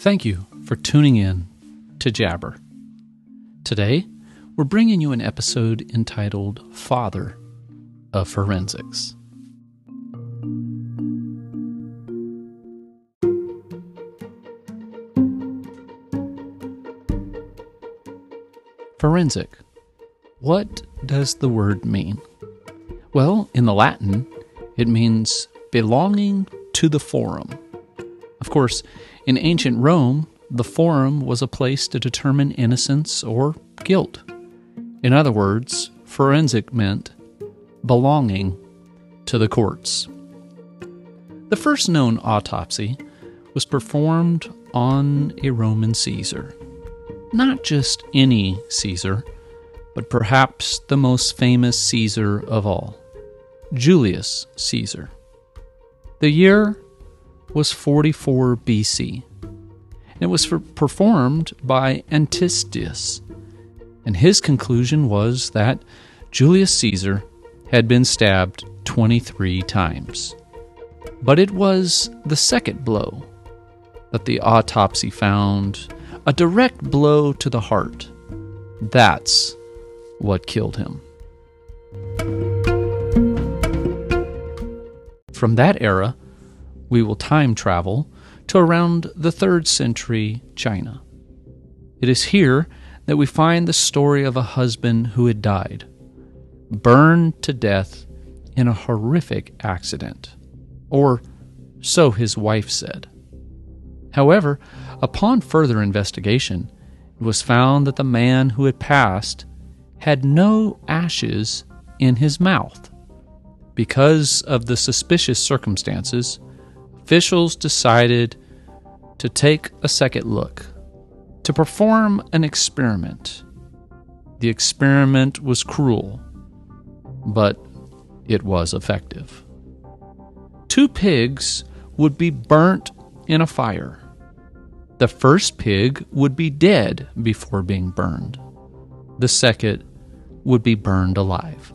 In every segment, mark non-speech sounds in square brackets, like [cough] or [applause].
Thank you for tuning in to Jabber. Today, we're bringing you an episode entitled Father of Forensics. Forensic. What does the word mean? Well, in the Latin, it means belonging to the forum. Of course, in ancient Rome, the forum was a place to determine innocence or guilt. In other words, forensic meant belonging to the courts. The first known autopsy was performed on a Roman Caesar. Not just any Caesar, but perhaps the most famous Caesar of all, Julius Caesar. The year was 44 BC. and It was for, performed by Antistius, and his conclusion was that Julius Caesar had been stabbed 23 times. But it was the second blow that the autopsy found a direct blow to the heart. That's what killed him. From that era, we will time travel to around the 3rd century China. It is here that we find the story of a husband who had died, burned to death in a horrific accident, or so his wife said. However, upon further investigation, it was found that the man who had passed had no ashes in his mouth. Because of the suspicious circumstances, officials decided to take a second look, to perform an experiment. The experiment was cruel, but it was effective. Two pigs would be burnt in a fire. The first pig would be dead before being burned. The second would be burned alive.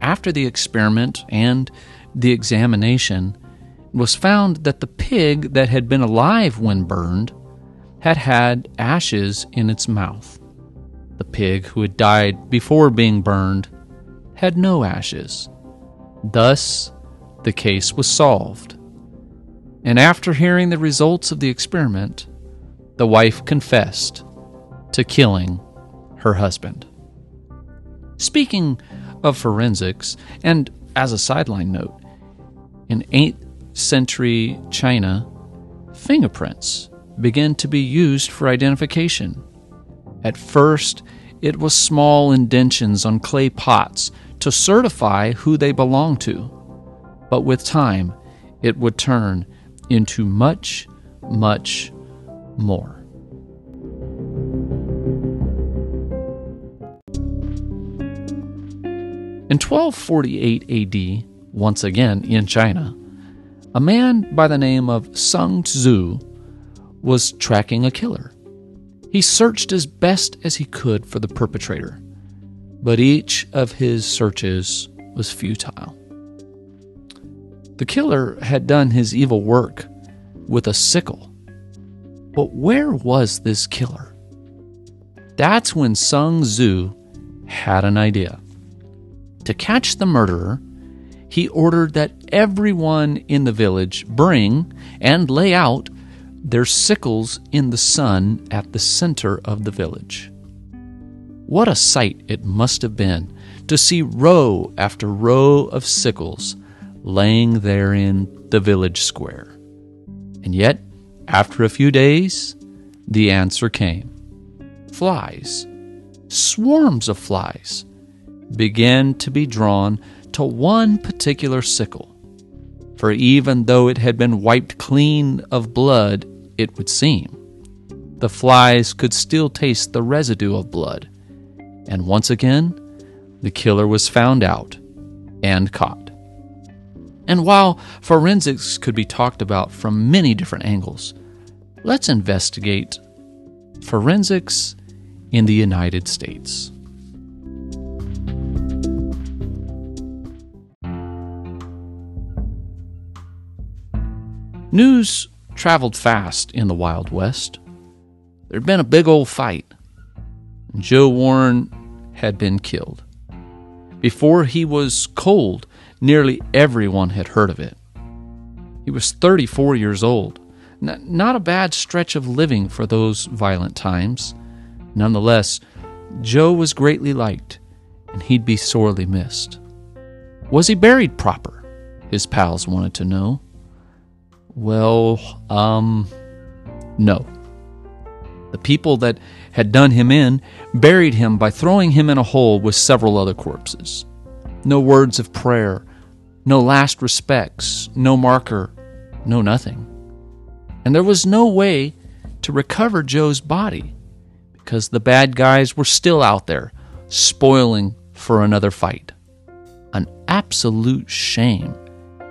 After the experiment and the examination, it was found that the pig that had been alive when burned had had ashes in its mouth. The pig who had died before being burned had no ashes. Thus, the case was solved. And after hearing the results of the experiment, the wife confessed to killing her husband. Speaking of forensics, and as a sideline note, in 8th century China, fingerprints began to be used for identification. At first, it was small indentions on clay pots to certify who they belonged to. But with time, it would turn into much, much more. In 1248 AD, once again in China, a man by the name of Sun Tzu was tracking a killer. He searched as best as he could for the perpetrator, but each of his searches was futile. The killer had done his evil work with a sickle. But where was this killer? That's when Sun Tzu had an idea. To catch the murderer, he ordered that everyone in the village bring and lay out their sickles in the sun at the center of the village. What a sight it must have been to see row after row of sickles laying there in the village square. And yet, after a few days, the answer came flies, swarms of flies, began to be drawn to one particular sickle. For even though it had been wiped clean of blood, it would seem, the flies could still taste the residue of blood. And once again, the killer was found out and caught. And while forensics could be talked about from many different angles, let's investigate forensics in the United States. News traveled fast in the Wild West. There'd been a big old fight. And Joe Warren had been killed. Before he was cold, nearly everyone had heard of it. He was 34 years old. Not a bad stretch of living for those violent times. Nonetheless, Joe was greatly liked, and he'd be sorely missed. Was he buried proper? His pals wanted to know. Well, um, no. The people that had done him in buried him by throwing him in a hole with several other corpses. No words of prayer, no last respects, no marker, no nothing. And there was no way to recover Joe's body because the bad guys were still out there spoiling for another fight. An absolute shame,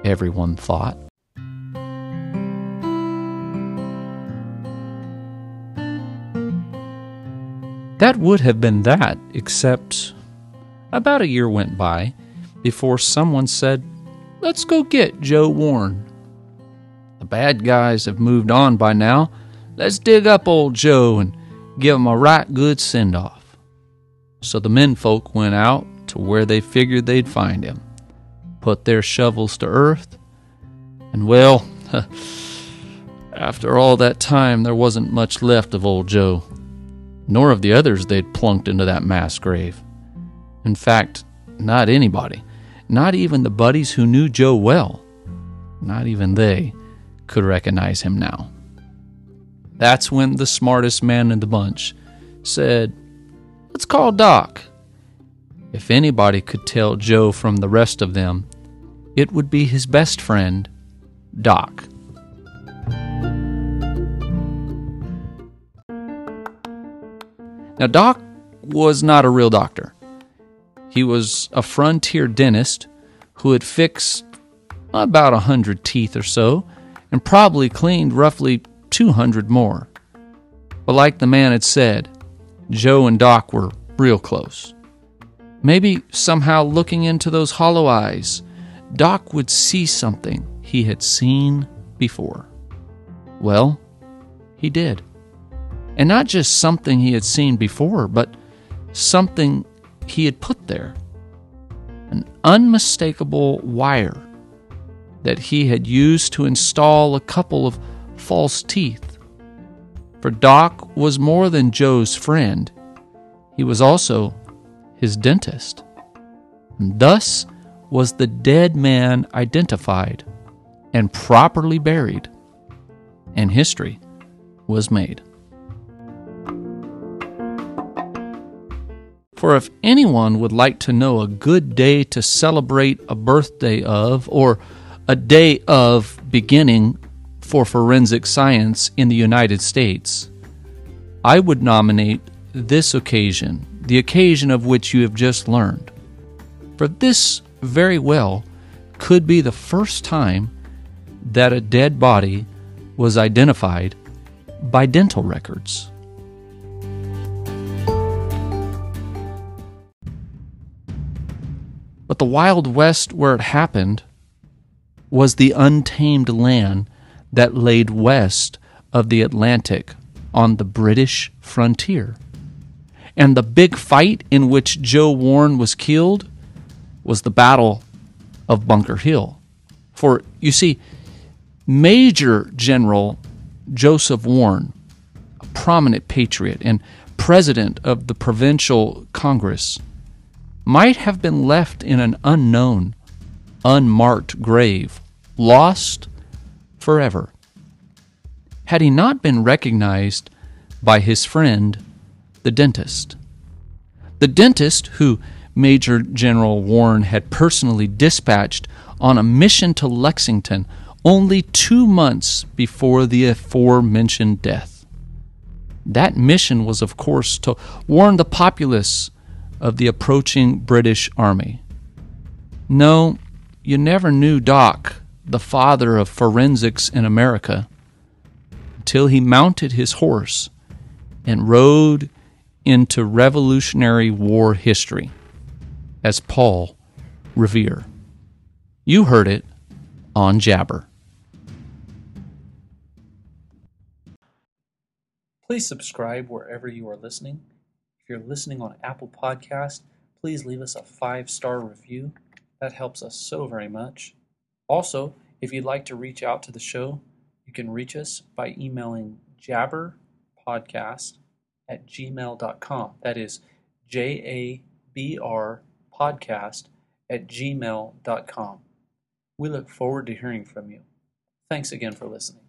everyone thought. That would have been that, except about a year went by before someone said, Let's go get Joe Warren. The bad guys have moved on by now. Let's dig up old Joe and give him a right good send off. So the men folk went out to where they figured they'd find him, put their shovels to earth, and well, [laughs] after all that time, there wasn't much left of old Joe nor of the others they'd plunked into that mass grave. In fact, not anybody, not even the buddies who knew Joe well, not even they could recognize him now. That's when the smartest man in the bunch said, Let's call Doc. If anybody could tell Joe from the rest of them, it would be his best friend, Doc. Now, Doc was not a real doctor. He was a frontier dentist who had fixed about a hundred teeth or so and probably cleaned roughly 200 more. But like the man had said, Joe and Doc were real close. Maybe somehow looking into those hollow eyes, Doc would see something he had seen before. Well, he did. And not just something he had seen before, but something he had put there an unmistakable wire that he had used to install a couple of false teeth. For Doc was more than Joe's friend, he was also his dentist. And thus was the dead man identified and properly buried, and history was made. For if anyone would like to know a good day to celebrate a birthday of, or a day of beginning for forensic science in the United States, I would nominate this occasion, the occasion of which you have just learned. For this very well could be the first time that a dead body was identified by dental records. But the Wild West where it happened was the untamed land that laid west of the Atlantic on the British frontier. And the big fight in which Joe Warren was killed was the Battle of Bunker Hill. For, you see, Major General Joseph Warren, a prominent patriot and president of the Provincial Congress, might have been left in an unknown, unmarked grave, lost forever. Had he not been recognized by his friend, the dentist. The dentist who Major General Warren had personally dispatched on a mission to Lexington only two months before the aforementioned death. That mission was, of course, to warn the populace of the approaching British Army. No, you never knew Doc, the father of forensics in America, until he mounted his horse and rode into Revolutionary War history as Paul Revere. You heard it on Jabber. Please subscribe wherever you are listening if you're listening on Apple Podcast, please leave us a five-star review. That helps us so very much. Also, if you'd like to reach out to the show, you can reach us by emailing jabberpodcast at gmail.com. That is J A B R podcast at gmail.com. We look forward to hearing from you. Thanks again for listening.